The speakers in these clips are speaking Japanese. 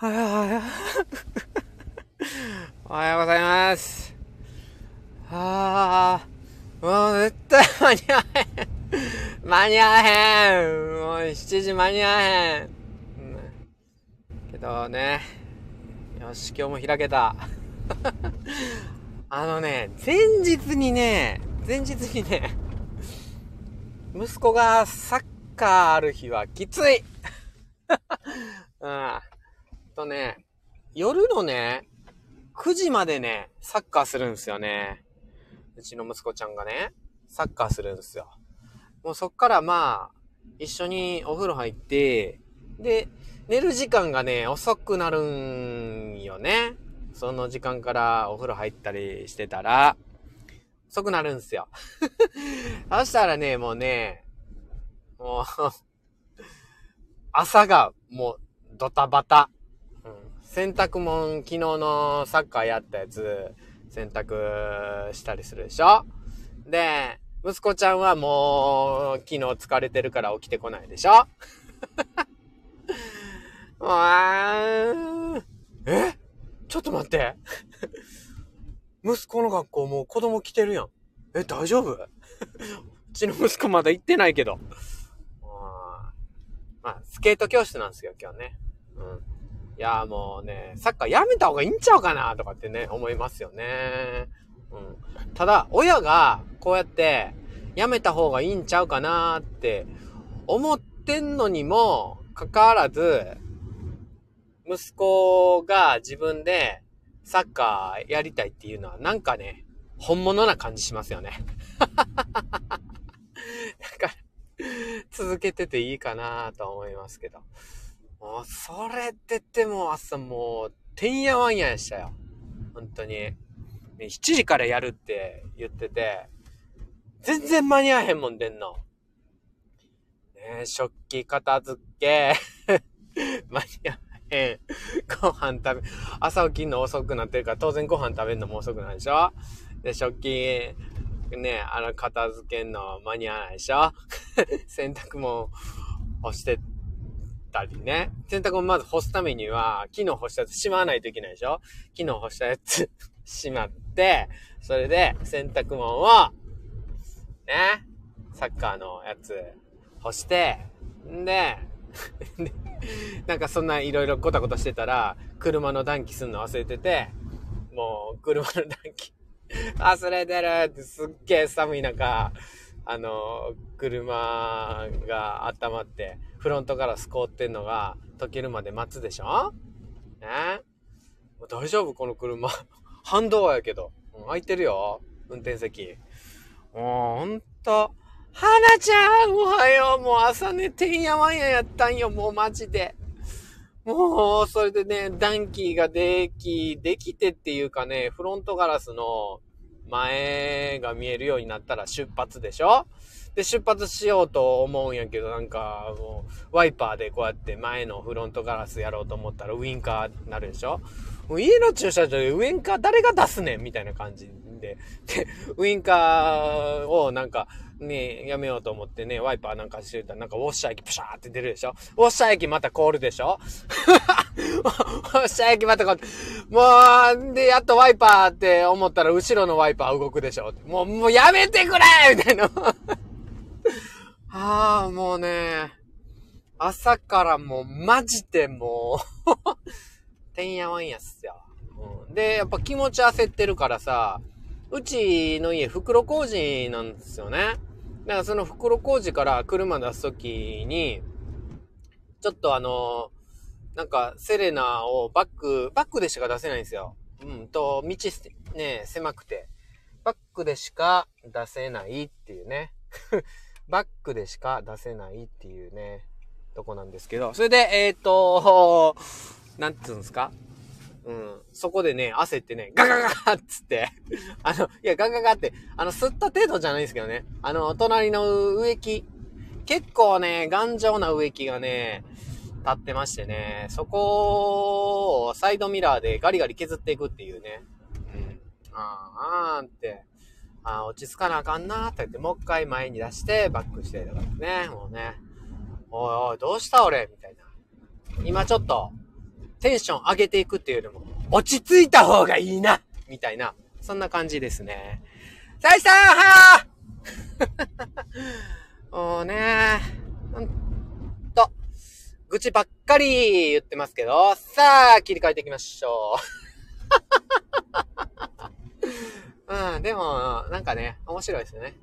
はやはや。おはようございます。はあ、もう絶対間に合わへん。間に合わへん。もう7時間に合わへん。うんけどね、よし、今日も開けた。あのね、前日にね、前日にね、息子がサッカーある日はきつい。うん。とね、夜のね、9時までね、サッカーするんすよね。うちの息子ちゃんがね、サッカーするんすよ。もうそっからまあ、一緒にお風呂入って、で、寝る時間がね、遅くなるんよね。その時間からお風呂入ったりしてたら、遅くなるんすよ。そしたらね、もうね、もう、朝がもうドタバタ。洗濯物、昨日のサッカーやったやつ、洗濯したりするでしょ？で、息子ちゃんはもう、昨日疲れてるから起きてこないでしょ？うわえ？ちょっと待って。息子の学校もう子供来てるやん。え、大丈夫？うちの息子まだ行ってないけど。まあ、スケート教室なんですよ、今日ね。うん。いや、もうね、サッカーやめた方がいいんちゃうかなとかってね、思いますよね。うん。ただ、親がこうやって、やめた方がいいんちゃうかなって思ってんのにも、かかわらず、息子が自分でサッカーやりたいっていうのはなんかね、本物な感じしますよね。だから、続けてていいかなと思いますけど。もう、それって言っても朝もう、てんやわんやでしたよ。本当に。7時からやるって言ってて、全然間に合わへんもん出んの。ね食器片付け、間に合わへん。ご飯食べ、朝起きんの遅くなってるから当然ご飯食べるのも遅くなるでしょで、食器、ね、あの、片付けんの間に合わないでしょ 洗濯も干してたりね。洗濯もまず干すためには、昨日干したやつしまわないといけないでしょ？昨日干したやつ しまって、それで洗濯物を、ね、サッカーのやつ干して、ん、で なんかそんないろいろごたごたしてたら、車の暖気すんの忘れてて、もう車の暖気 忘れてるってすっげえ寒い中、あの、車が温まって、フロントガラス凍ってんのが溶けるまで待つでしょ？ね？もう大丈夫？この車。反動やけど。うん空いてるよ。運転席。もうほんと。花ちゃんおはようもう朝ね、てんやわんややったんよ、もうマジで。もう、それでね、暖気ができ、できてっていうかね、フロントガラスの前が見えるようになったら出発でしょ？で、出発しようと思うんやけど、なんか、もう、ワイパーでこうやって前のフロントガラスやろうと思ったらウインカーになるでしょ？家の駐車場でウインカー誰が出すねん？みたいな感じで。で、ウインカーをなんか、ね、やめようと思ってね、ワイパーなんかしてたら、なんかウォッシャー液プシャーって出るでしょ？ウォッシャー液また凍るでしょ？ウォッシャー液また凍る。もう、で、やっとワイパーって思ったら、後ろのワイパー動くでしょ？もう、もうやめてくれみたいな。ああ、もうね、朝からもう、マジでもう、てんやわんやっすよ。うんで、やっぱ気持ち焦ってるからさ、うちの家袋工事なんですよね。だからその袋工事から車出すときに、ちょっとあの、なんかセレナをバック、バックでしか出せないんですよ。うんと、道ね、狭くて。バックでしか出せないっていうね。バックでしか出せないっていうね、とこなんですけど。それで、えっ、と、なんていうんですか？うん。そこでね、焦ってね、ガガガガっつって、あの、いや、ガガガって、あの、吸った程度じゃないんですけどね。あの、隣の植木、結構ね、頑丈な植木がね、立ってましてね、そこをサイドミラーでガリガリ削っていくっていうね。うん。あーあーって、あ落ち着かなあかんなーって言って、もう一回前に出して、バックして、だからね、もうね、おいおい、どうした俺みたいな。今ちょっと、テンション上げていくっていうよりも、落ち着いた方がいいなみたいな、そんな感じですね。さいさんはー もうねほんと、愚痴ばっかり言ってますけど、さあ、切り替えていきましょう。うん、でも、なんかね、面白いですね。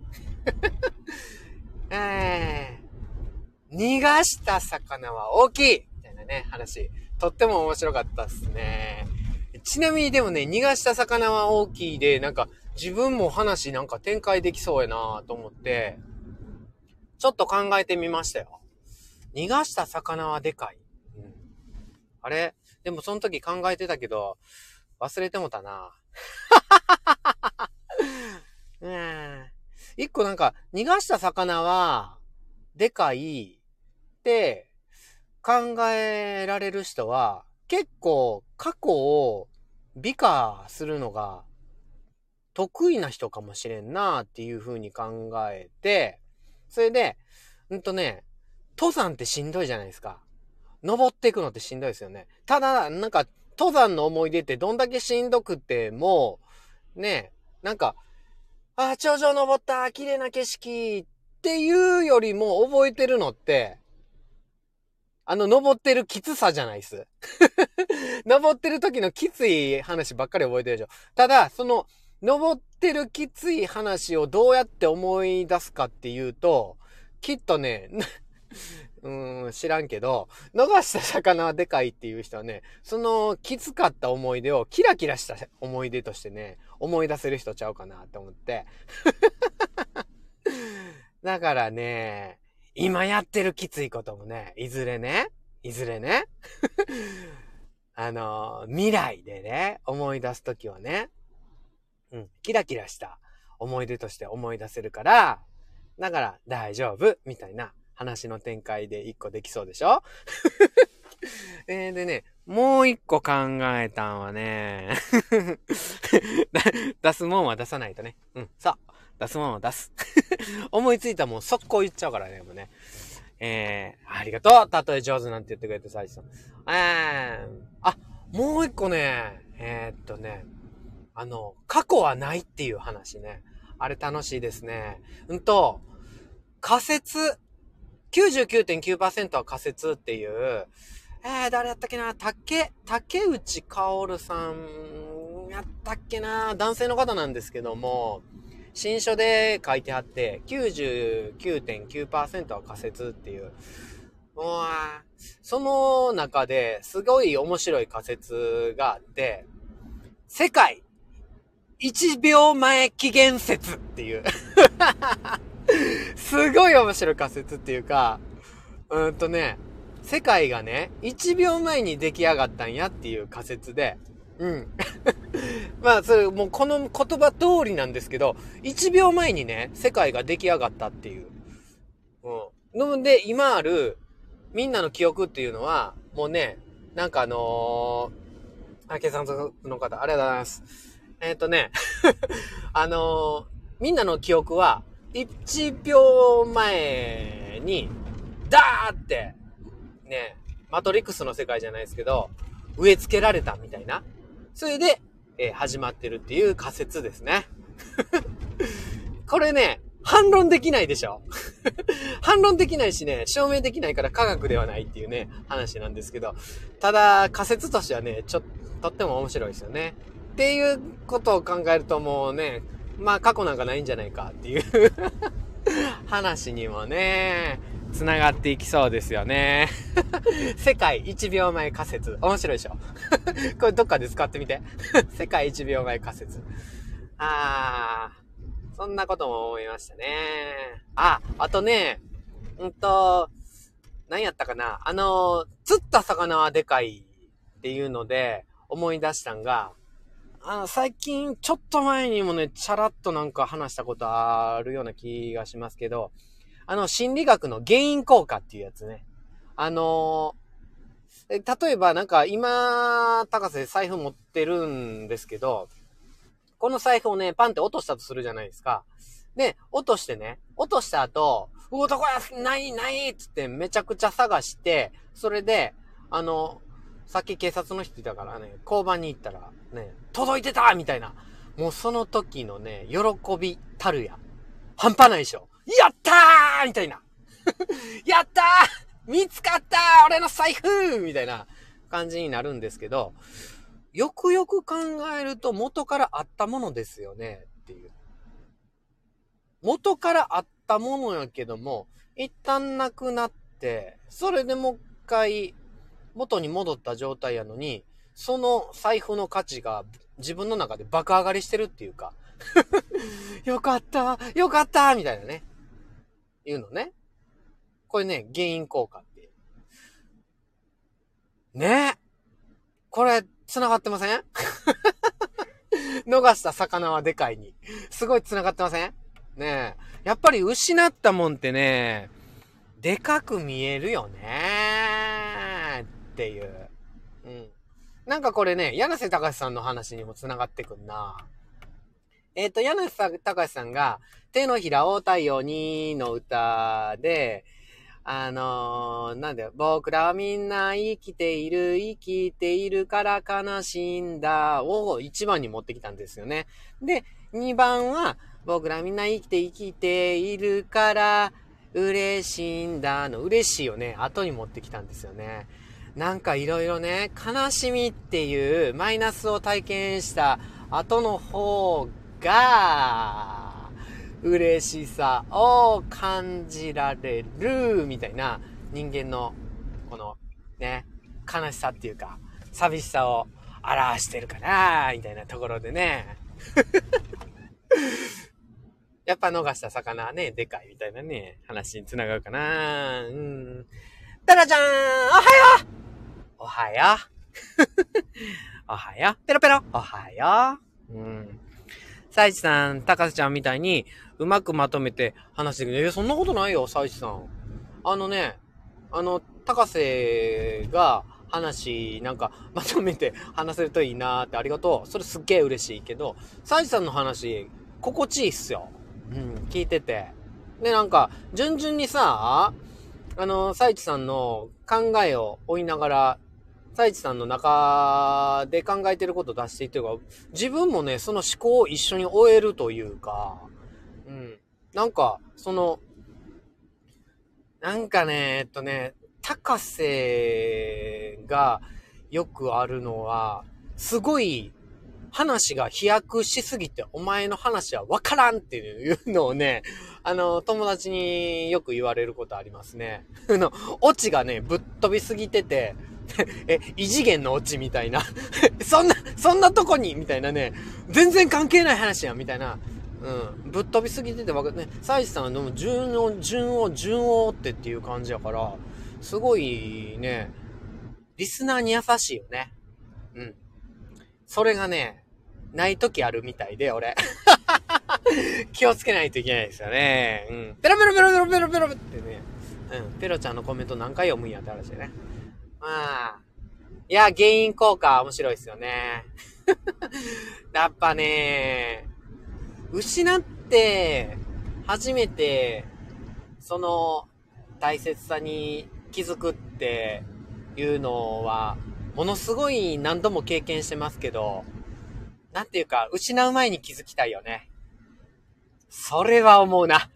えー、逃がした魚は大きいみたいなね、話。とっても面白かったっすね。ちなみにでもね、逃がした魚は大きいで、なんか自分も話なんか展開できそうやなと思って、ちょっと考えてみましたよ。逃がした魚はでかい。うん。あれ？でもその時考えてたけど、忘れてもたな。うん。一個なんか、逃がした魚は、でかいって考えられる人は、結構過去を美化するのが得意な人かもしれんなっていう風に考えて、それで、うんとね、登山ってしんどいじゃないですか。登っていくのってしんどいですよね。ただ、なんか、登山の思い出ってどんだけしんどくても、ね、なんか、ああ、頂上登った、綺麗な景色っていうよりも覚えてるのって、あの、登ってるきつさじゃないっす。登ってる時のきつい話ばっかり覚えてるでしょ。ただ、その、登ってるきつい話をどうやって思い出すかっていうと、きっとね、うーん、知らんけど、逃した魚はでかいっていう人はね、そのきつかった思い出をキラキラした思い出としてね、思い出せる人ちゃうかなって思って。だからね、今やってるきついこともね、いずれね、いずれね、あの、未来でね、思い出すときはね、うん、キラキラした思い出として思い出せるから、だから大丈夫みたいな話の展開で一個できそうでしょ？えー、でね、もう一個考えたんはね 出すもんは出さないとね。うん、そう。出すもんは出す。思いついたもん速攻言っちゃうからね、もうね。えー、ありがとうたとえ上手なんて言ってくれて、最初。えー、あ、もう一個ね、えー、っとね、あの、過去はないっていう話ね。あれ楽しいですね。うんと、仮説。99.9%は仮説っていう、えー、誰やったっけな？竹、竹内薫さんやったっけな？男性の方なんですけども、新書で書いてあって、99.9%は仮説っていう。もう、その中ですごい面白い仮説があって、世界1秒前紀元説っていう すごい面白い仮説っていうか、うんとね、世界がね、1秒前に出来上がったんやっていう仮説で、うん。まあ、それ、もうこの言葉通りなんですけど、1秒前にね、世界が出来上がったっていう。うん。ので、今ある、みんなの記憶っていうのは、もうね、なんかあのー、あ、計算の方、ありがとうございます。えっ、ー、とね、あのー、みんなの記憶は、1秒前に、ダーって、ね、マトリックスの世界じゃないですけど、植え付けられたみたいな。それで、えー、始まってるっていう仮説ですね。これね、反論できないでしょ 反論できないしね、証明できないから科学ではないっていうね、話なんですけど、ただ仮説としてはね、ちょっと、とっても面白いですよね。っていうことを考えるともうね、まあ過去なんかないんじゃないかっていう 話にもね、繋がっていきそうですよね。世界1秒前仮説。面白いでしょ？これどっかで使ってみて。世界1秒前仮説。あー、そんなことも思いましたね。あ、あとね、うんと、何やったかな？あの、釣った魚はでかいっていうので思い出したんが、あの、最近、ちょっと前にもね、チャラッとなんか話したことあるような気がしますけど、あの、心理学の原因効果っていうやつね。あのー、例えばなんか今、高瀬財布持ってるんですけど、この財布をね、パンって落としたとするじゃないですか。で、落としてね、落とした後、うお、どこやないないっつってめちゃくちゃ探して、それで、あの、さっき警察の人いたからね、交番に行ったら、ね、届いてたみたいな。もうその時のね、喜びたるや。半端ないでしょ。やったーみたいな。やったー見つかったー俺の財布みたいな感じになるんですけど、よくよく考えると元からあったものですよねっていう。元からあったものやけども、一旦なくなって、それでもう一回元に戻った状態やのに、その財布の価値が自分の中で爆上がりしてるっていうか よかったよかったみたいなね。いうのね。これね、原因効果っていう。ねこれ、繋がってません？逃した魚はでかいに。すごい繋がってません？ねえ。やっぱり失ったもんってね、でかく見えるよねっていう。うん。なんかこれね、柳瀬隆さんの話にも繋がってくんな。えっ、ー、と、柳瀬隆さんが、手のひらを太陽にの歌で、あのー、なんだよ、僕らはみんな生きている、生きているから悲しいんだを一番に持ってきたんですよね。で、二番は、僕らみんな生きて生きているから嬉しいんだの嬉しいよね、後に持ってきたんですよね。なんかいろいろね、悲しみっていうマイナスを体験した後の方が、嬉しさを感じられる、みたいな人間の、この、ね、悲しさっていうか、寂しさを表してるかな、みたいなところでね。やっぱ逃した魚はね、でかいみたいなね、話につながるかな。うん。タラちゃん、おはようおはよう おはようペロペロおはよううん。サイチさん、タカスちゃんみたいに、うまくまとめて話してくれる。え、そんなことないよ、サイチさん。あのね、あの、高瀬が話、なんか、まとめて話せるといいなーってありがとう。それすっげえ嬉しいけど、サイチさんの話、心地いいっすよ。うん、聞いてて。で、なんか、順々にさ、あの、サイチさんの考えを追いながら、サイチさんの中で考えてることを出していってるか、自分もね、その思考を一緒に終えるというか、うん。なんか、その、なんかね、えっとね、高瀬がよくあるのは、すごい話が飛躍しすぎて、お前の話はわからんっていうのをね、あの、友達によく言われることありますね。あの、オチがね、ぶっ飛びすぎてて、え、異次元のオチみたいな そんな、そんなとこにみたいなね、全然関係ない話やんみたいな。うん。ぶっ飛びすぎててわかね、サイズさんはでも順を、順を、順をってっていう感じやから、すごいね、リスナーに優しいよね。うん。それがね、ない時あるみたいで、俺。気をつけないといけないですよね。うん。ペロペロペロペロペロペロってね。うん。ペロちゃんのコメント何回読むんやって話でね。まあ。いや、原因効果面白いですよね。やっぱね、失って、初めて、その大切さに気づくっていうのは、ものすごい何度も経験してますけど、なんていうか、失う前に気づきたいよね。それは思うな。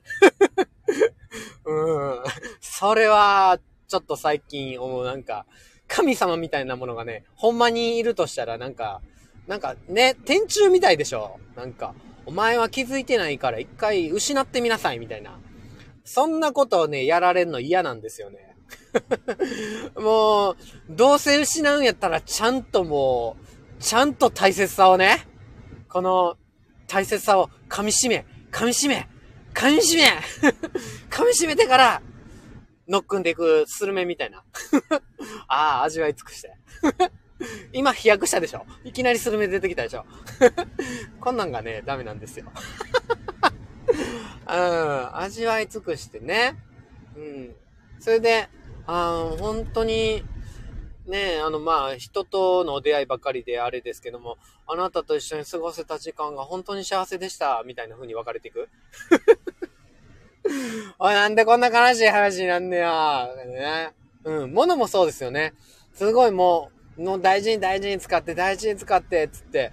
うん。それは、ちょっと最近思う。なんか、神様みたいなものがね、ほんまにいるとしたら、なんか、なんかね、天柱みたいでしょ？なんか、お前は気づいてないから一回失ってみなさいみたいな。そんなことをね、やられるの嫌なんですよね。もう、どうせ失うんやったらちゃんともう、ちゃんと大切さをね、この大切さを噛み締め、噛み締め、噛み締め 噛み締めてから、ノックんでいくスルメみたいな。ああ、味わい尽くして 今飛躍したでしょいきなりスルメ出てきたでしょ こんなんがね、ダメなんですよ。うん、味わい尽くしてね。うん。それで、あ本当に、ねあの、まあ、人との出会いばかりであれですけども、あなたと一緒に過ごせた時間が本当に幸せでした、みたいな風に分かれていく。おい、なんでこんな悲しい話になんねよ。ね。うん、物もそうですよね。すごいもう、もう大事に大事に使って、大事に使って、つって、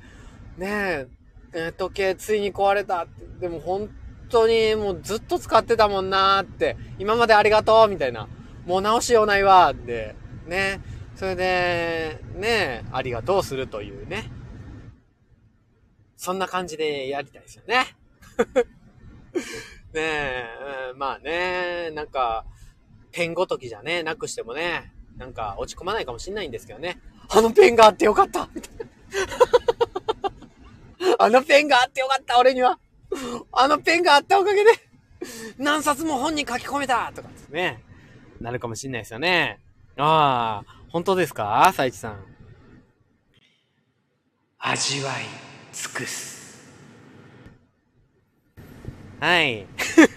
ねえ、時計ついに壊れた、でも本当にもうずっと使ってたもんなーって、今までありがとうみたいな。もう直しようないわって、ね。それで、ね、ありがとうするというね。そんな感じでやりたいですよね。ねえ、まあね、なんか、ペンごときじゃね、なくしてもね、なんか落ち込まないかもしんないんですけどね。あのペンがあってよかった あのペンがあってよかった俺にはあのペンがあったおかげで何冊も本に書き込めたとかですね。なるかもしんないですよね。ああ、本当ですか佐一さん。味わい尽くす。はい。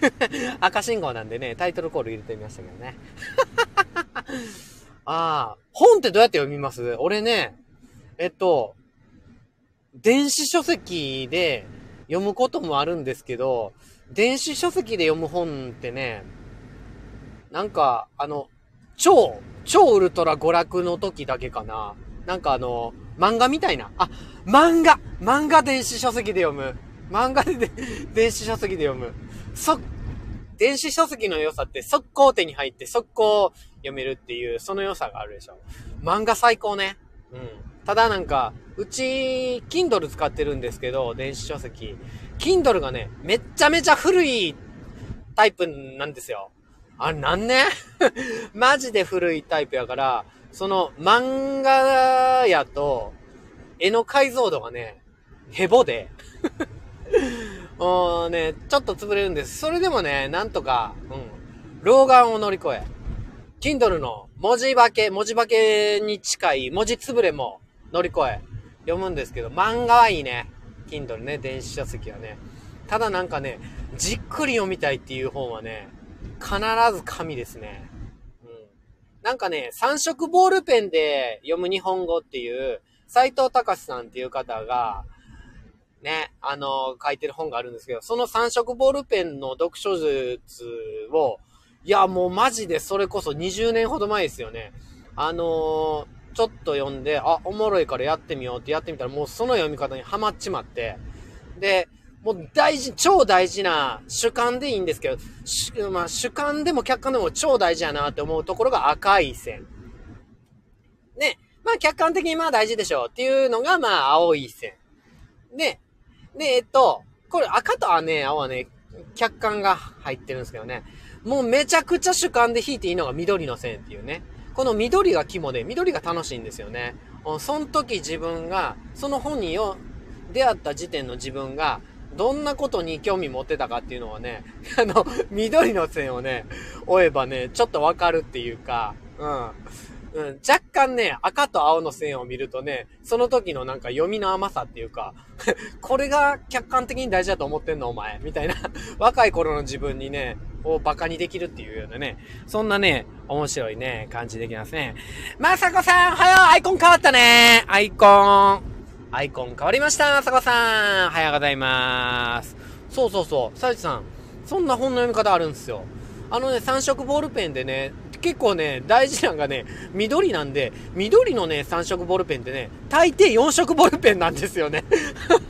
赤信号なんでね、タイトルコール入れてみましたけどね。ああ、本ってどうやって読みます？俺ね、えっと、電子書籍で読むこともあるんですけど、電子書籍で読む本ってね、なんか、あの、超、超ウルトラ娯楽の時だけかな。なんかあの、漫画みたいな。あ、漫画漫画電子書籍で読む。漫画で電子書籍で読む。そ、電子書籍の良さって速攻手に入って速攻読めるっていう、その良さがあるでしょ。漫画最高ね。うん。ただなんか、うち、Kindle 使ってるんですけど、電子書籍。Kindle がね、めっちゃめちゃ古いタイプなんですよ。あれなんね マジで古いタイプやから、その漫画やと、絵の解像度がね、ヘボで もうね、ちょっと潰れるんです。それでもね、なんとか、うん、老眼を乗り越え、Kindle の文字化け、文字化けに近い文字潰れも乗り越え、読むんですけど、漫画はいいね。Kindle ね、電子書籍はね。ただなんかね、じっくり読みたいっていう本はね、必ず紙ですね。うん。なんかね、三色ボールペンで読む日本語っていう、斎藤隆さんっていう方が、ね、あの、書いてる本があるんですけど、その三色ボールペンの読書術を、いや、もうマジでそれこそ20年ほど前ですよね。あのー、ちょっと読んで、あ、おもろいからやってみようってやってみたら、もうその読み方にハマっちまって、で、もう大事、超大事な主観でいいんですけど、まあ主観でも客観でも超大事やなって思うところが赤い線。ね。まあ客観的にまあ大事でしょうっていうのがまあ青い線。で、で、えっと、これ赤とはね、青はね、客観が入ってるんですけどね。もうめちゃくちゃ主観で引いていいのが緑の線っていうね。この緑が肝で、緑が楽しいんですよね。その時自分が、その本によ、出会った時点の自分が、どんなことに興味持ってたかっていうのはね、あの、緑の線をね、追えばね、ちょっとわかるっていうか、うん。うん、若干ね、赤と青の線を見るとね、その時のなんか読みの甘さっていうか、これが客観的に大事だと思ってんのお前みたいな、若い頃の自分にね、をバカにできるっていうようなね、そんなね、面白いね、感じできますね。まさこさん、おはようアイコン変わったねアイコン。アイコン変わりましたまさこさん。おはようございます。そうそうそう、さゆちさん、そんな本の読み方あるんですよ。あのね、三色ボールペンでね、結構ね、大事なのがね、緑なんで、緑のね、3色ボールペンってね、大抵4色ボールペンなんですよね。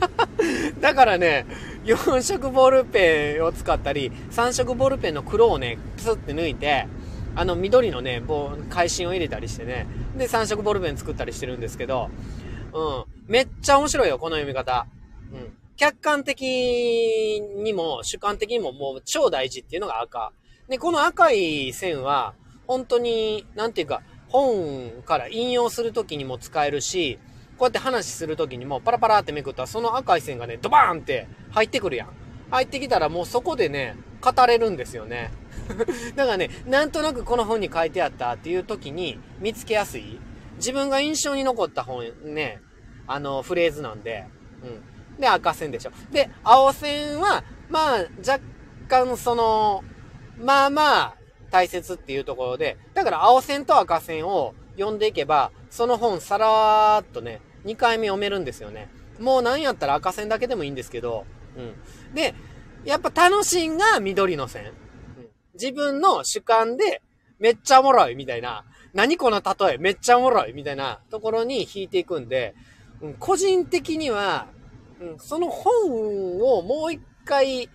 だからね、4色ボールペンを使ったり、3色ボールペンの黒をね、プスって抜いて、あの緑のね、棒、会心を入れたりしてね、で、3色ボールペン作ったりしてるんですけど、うん。めっちゃ面白いよ、この読み方。うん。客観的にも、主観的にももう超大事っていうのが赤。で、この赤い線は、本当に、なんていうか、本から引用するときにも使えるし、こうやって話するときにもパラパラってめくったらその赤い線がね、ドバーンって入ってくるやん。入ってきたらもうそこでね、語れるんですよね。だからね、なんとなくこの本に書いてあったっていう時に見つけやすい。自分が印象に残った本ね、あの、フレーズなんで、うん。で、赤線でしょ。で、青線は、まあ、若干その、まあまあ、大切っていうところで、だから青線と赤線を読んでいけば、その本さらーっとね、2回目読めるんですよね。もうなんやったら赤線だけでもいいんですけど、うん。で、やっぱ楽しいんが緑の線。うん、自分の主観でめっちゃおもろいみたいな。何この例えめっちゃおもろいみたいなところに引いていくんで、うん、個人的には、うん、その本をもう一回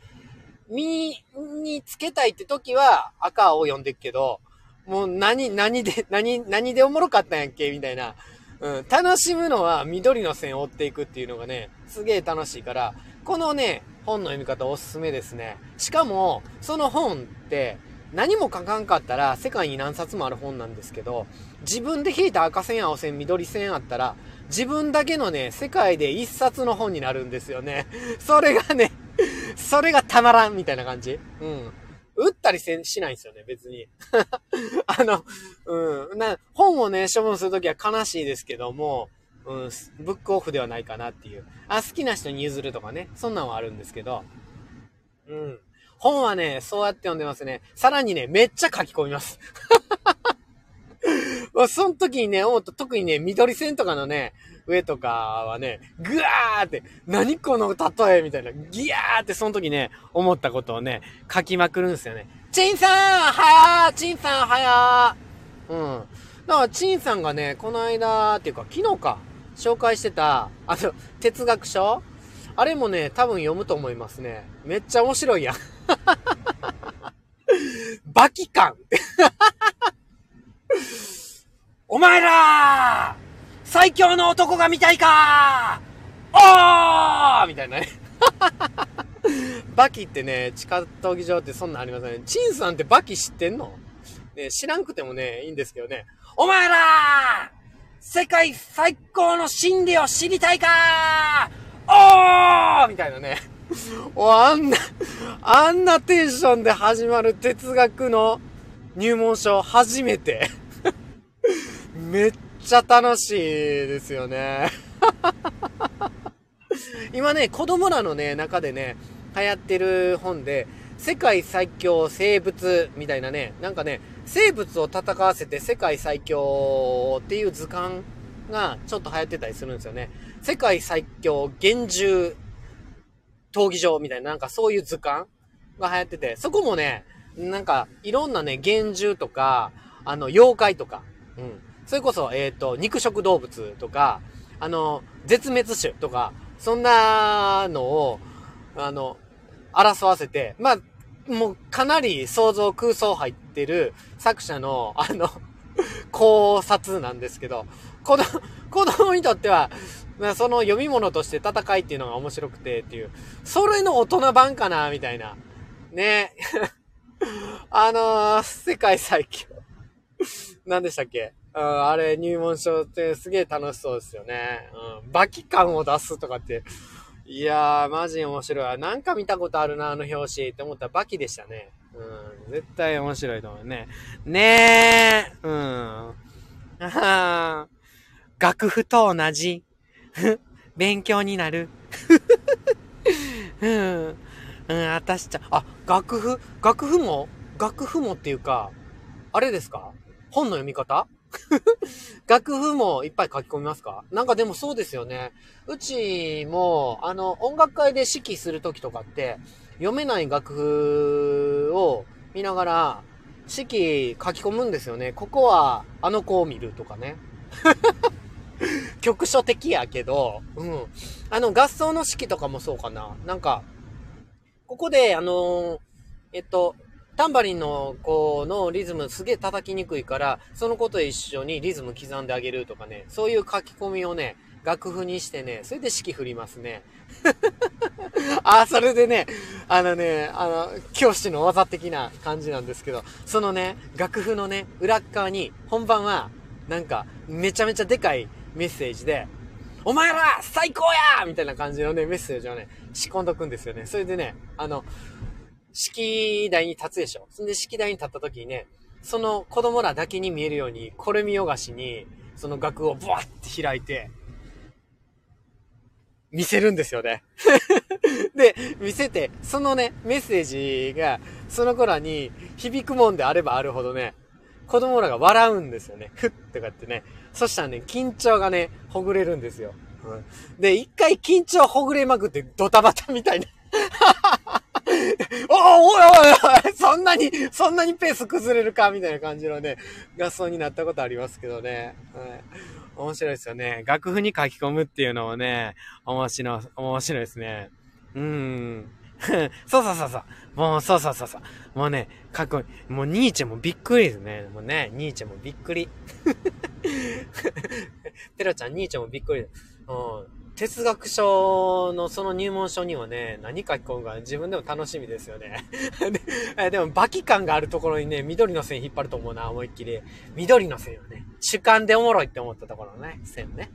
身につけたいって時は赤を読んでくけど、もう何、何で、何、何でおもろかったんやっけ？みたいな。うん、楽しむのは緑の線を追っていくっていうのがね、すげえ楽しいから、このね、本の読み方おすすめですね。しかも、その本って、何も書かんかったら世界に何冊もある本なんですけど、自分で引いた赤線、青線、緑線あったら、自分だけのね、世界で一冊の本になるんですよね。それがね、それがたまらんみたいな感じ。うん。打ったりせん、しないんですよね、別に。あの、うん。な、本をね、処分するときは悲しいですけども、うん、ブックオフではないかなっていう。あ、好きな人に譲るとかね、そんなんはあるんですけど、うん。本はね、そうやって読んでますね。さらにね、めっちゃ書き込みます。まあ、その時にね、思った、特にね、緑線とかのね、上とかはね、ぐわーって、何この例えみたいな、ギヤーってその時ね、思ったことをね、書きまくるんですよね。チンさんはやーチンさんはやーうん。だから、チンさんがね、この間、っていうか、昨日か、紹介してた、あの、哲学書あれもね、多分読むと思いますね。めっちゃ面白いやん。バキ感お前ら最強の男が見たいかおーみたいなね。バキってね、地下闘技場ってそんなんありませんね。チンさんってバキ知ってんの？ね、知らんくてもね、いいんですけどね。お前ら世界最高の心理を知りたいかおーみたいなね。あんな、あんなテンションで始まる哲学の入門書初めて。めっちゃ楽しいですよね。今ね、子供らのね、中でね、流行ってる本で、世界最強生物みたいなね、なんかね、生物を戦わせて世界最強っていう図鑑がちょっと流行ってたりするんですよね。世界最強厳重闘技場みたいな、なんかそういう図鑑が流行ってて、そこもね、なんかいろんなね、厳重とか、あの、妖怪とか、うん。それこそ、えっ、ー、と、肉食動物とか、あの、絶滅種とか、そんなのを、あの、争わせて、まあ、もうかなり想像空想入ってる作者の、あの考察なんですけど、子供、子供にとっては、まあ、その読み物として戦いっていうのが面白くてっていう、それの大人版かな、みたいな。ね。あのー、世界最強。何でしたっけ？うん、あれ入門書ってすげえ楽しそうですよね。うん、バキ感を出すとかって。いやー、マジ面白い。なんか見たことあるな、あの表紙って思ったらバキでしたね。うん、絶対面白いと思うね。ねえ、うん。あ楽譜と同じ。勉強になる。うん。うん、私ちゃん、あ、楽譜？楽譜も？楽譜もっていうか、あれですか？本の読み方？楽譜もいっぱい書き込みますか？なんかでもそうですよね。うちも、あの、音楽会で指揮するときとかって、読めない楽譜を見ながら、指揮書き込むんですよね。ここは、あの子を見るとかね。局所的やけど、うん。あの、合奏の指揮とかもそうかな。なんか、ここで、あのえっと、タンバリンの子のリズムすげえ叩きにくいから、その子と一緒にリズム刻んであげるとかね、そういう書き込みをね、楽譜にしてね、それで指揮振りますね。あ、それでね、あのね、あの、教師の技的な感じなんですけど、そのね、楽譜のね、裏側に、本番は、なんか、めちゃめちゃでかいメッセージで、お前ら最高やみたいな感じのね、メッセージをね、仕込んどくんですよね。それでね、あの、式台に立つでしょ。そんで式台に立った時にね、その子供らだけに見えるように、これ見よがしに、その額をブワッて開いて、見せるんですよね。で、見せて、そのね、メッセージが、その子らに響くもんであればあるほどね、子供らが笑うんですよね。ふってかってね。そしたらね、緊張がね、ほぐれるんですよ。うん、で、一回緊張ほぐれまくってドタバタみたいな おおいおいおい そんなに、そんなにペース崩れるかみたいな感じのね、合奏になったことありますけどね。はい。面白いですよね。楽譜に書き込むっていうのもね、面白い、面白いですね。うん。そうそうそうそう。もう、そうそうそうそう。もうね、かっこいい。もう、ニーチェもびっくりですね。もうね、ニーチェもびっくり。ペロちゃん、ニーチェもびっくり。うん。哲学書のその入門書にはね、何書き込むか自分でも楽しみですよね。ででも、バキ感があるところにね、緑の線引っ張ると思うな、思いっきり。緑の線はね、主観でおもろいって思ったところのね、線ね。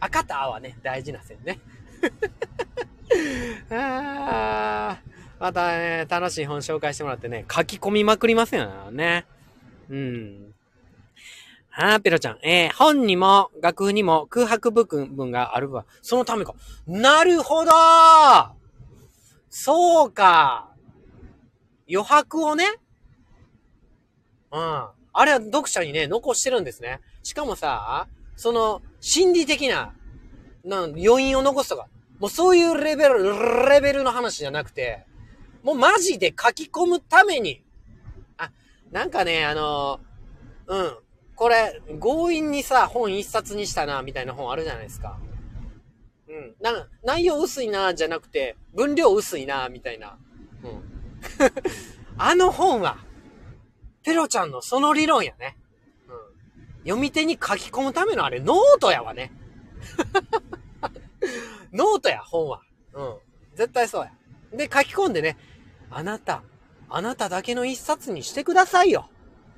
赤と青はね、大事な線ね。あまたね、楽しい本紹介してもらってね、書き込みまくりますよね。うん。あー、ペロちゃん。えー、本にも、楽譜にも空白部分があるわ。そのためか。なるほどそうか。余白をね。うん。あれは読者にね、残してるんですね。しかもさ、その、心理的な、な、余韻を残すとか。もうそういうレベル、レベルの話じゃなくて、もうマジで書き込むために。あ、なんかね、あの、うん。これ、強引にさ、本一冊にしたな、みたいな本あるじゃないですか。うん。な、内容薄いな、じゃなくて、分量薄いな、みたいな。うん。あの本は、ペロちゃんのその理論やね。うん。読み手に書き込むためのあれ、ノートやわね。ノートや、本は。うん。絶対そうや。で、書き込んでね、あなた、あなただけの一冊にしてくださいよ。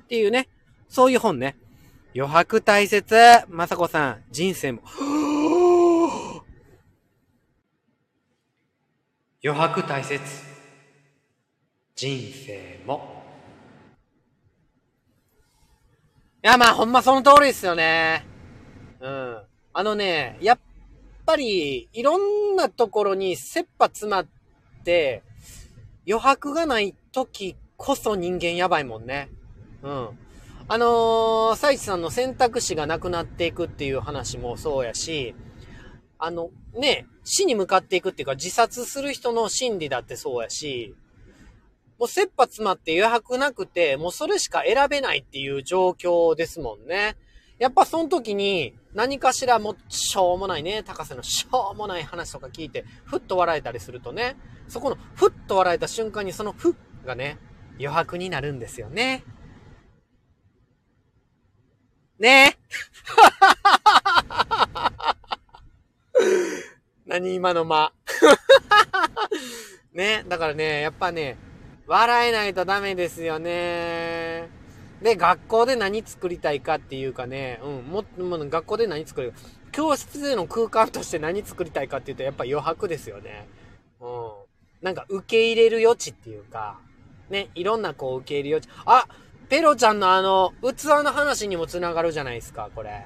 っていうね、そういう本ね。余白大切。まさこさん、人生も。余白大切。人生も。いや、まあ、ほんまその通りですよね。うん。あのね、やっぱり、いろんなところに切羽詰まって、余白がない時こそ人間やばいもんね。うん。あのー、サイチさんの選択肢がなくなっていくっていう話もそうやし、あの、ね、死に向かっていくっていうか自殺する人の心理だってそうやし、もう切羽詰まって余白なくて、もうそれしか選べないっていう状況ですもんね。やっぱその時に何かしらもしょうもないね、高瀬のしょうもない話とか聞いて、ふっと笑えたりするとね、そこのふっと笑えた瞬間にそのふっがね、余白になるんですよね。ね 何今の間 ね。だからね、やっぱね、笑えないとダメですよね。で、学校で何作りたいかっていうかね、うん、もっと、も学校で何作る教室での空間として何作りたいかっていうと、やっぱ余白ですよね。うん。なんか受け入れる余地っていうか、ね、いろんなこう受け入れる余地。あペロちゃんのあの、器の話にもつながるじゃないですか、これ。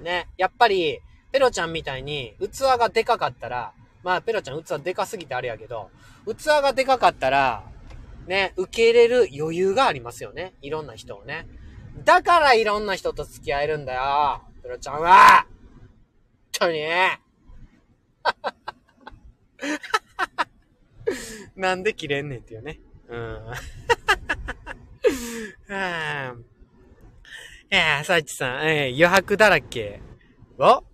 ね。やっぱり、ペロちゃんみたいに、器がでかかったら、まあ、ペロちゃん器でかすぎてあれやけど、器がでかかったら、ね、受け入れる余裕がありますよね。いろんな人をね。だからいろんな人と付き合えるんだよ。ペロちゃんは。本当に。なんで切れんねんっていうね。うん。は えー、さいちさん、えー、余白だらけを、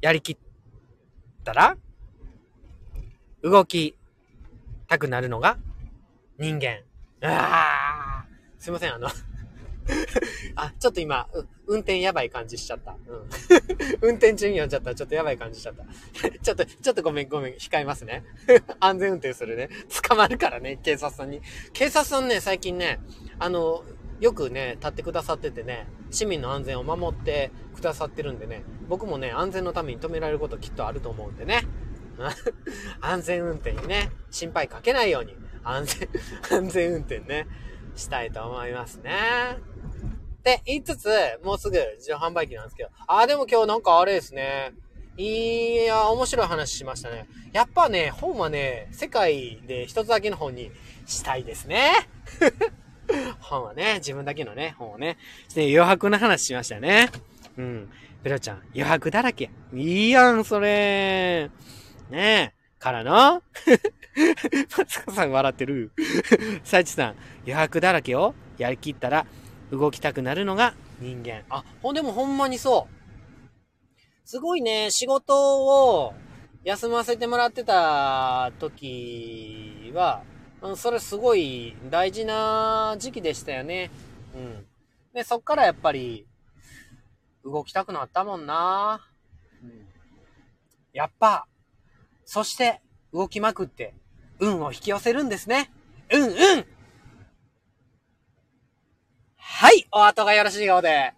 やりきったら、動きたくなるのが人間。ああすいません、あのあ、ちょっと今、運転やばい感じしちゃった。うん。運転中に読んじゃったらちょっとやばい感じしちゃった。ちょっと、ちょっとごめんごめん、控えますね。安全運転するね。捕まるからね、警察さんに。警察さんね、最近ね、あの、よくね、立ってくださっててね、市民の安全を守ってくださってるんでね、僕もね、安全のために止められることきっとあると思うんでね。安全運転にね、心配かけないように、安全、安全運転ね、したいと思いますね。って言いつつ、もうすぐ自動販売機なんですけど、あーでも今日なんかあれですね。いや、面白い話しましたね。やっぱね、本はね、世界で一つだけの本にしたいですね。本はね、自分だけのね、本をね。して余白の話しましたね。うん。ペロちゃん、余白だらけ。いいやん、それ。ねえ。からの松子さん笑ってる。サイチさん、余白だらけをやりきったら動きたくなるのが人間。あ、ほんでもほんまにそう。すごいね、仕事を休ませてもらってた時は、うん、それすごい大事な時期でしたよね。うん。で、そっからやっぱり、動きたくなったもんな。うん。やっぱ、そして動きまくって、運を引き寄せるんですね。うんうんはい、お後がよろしいようで。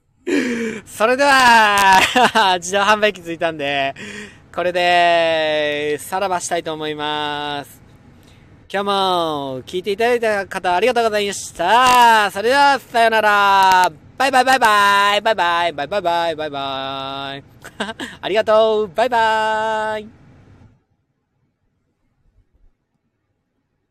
それでは、自動販売機ついたんで、これで、さらばしたいと思います。今日も聞いていただいた方ありがとうございました。それでは、さよなら。バイバイバイバイバイバイバイバイバイバイバイ。ありがとう。バイバイ。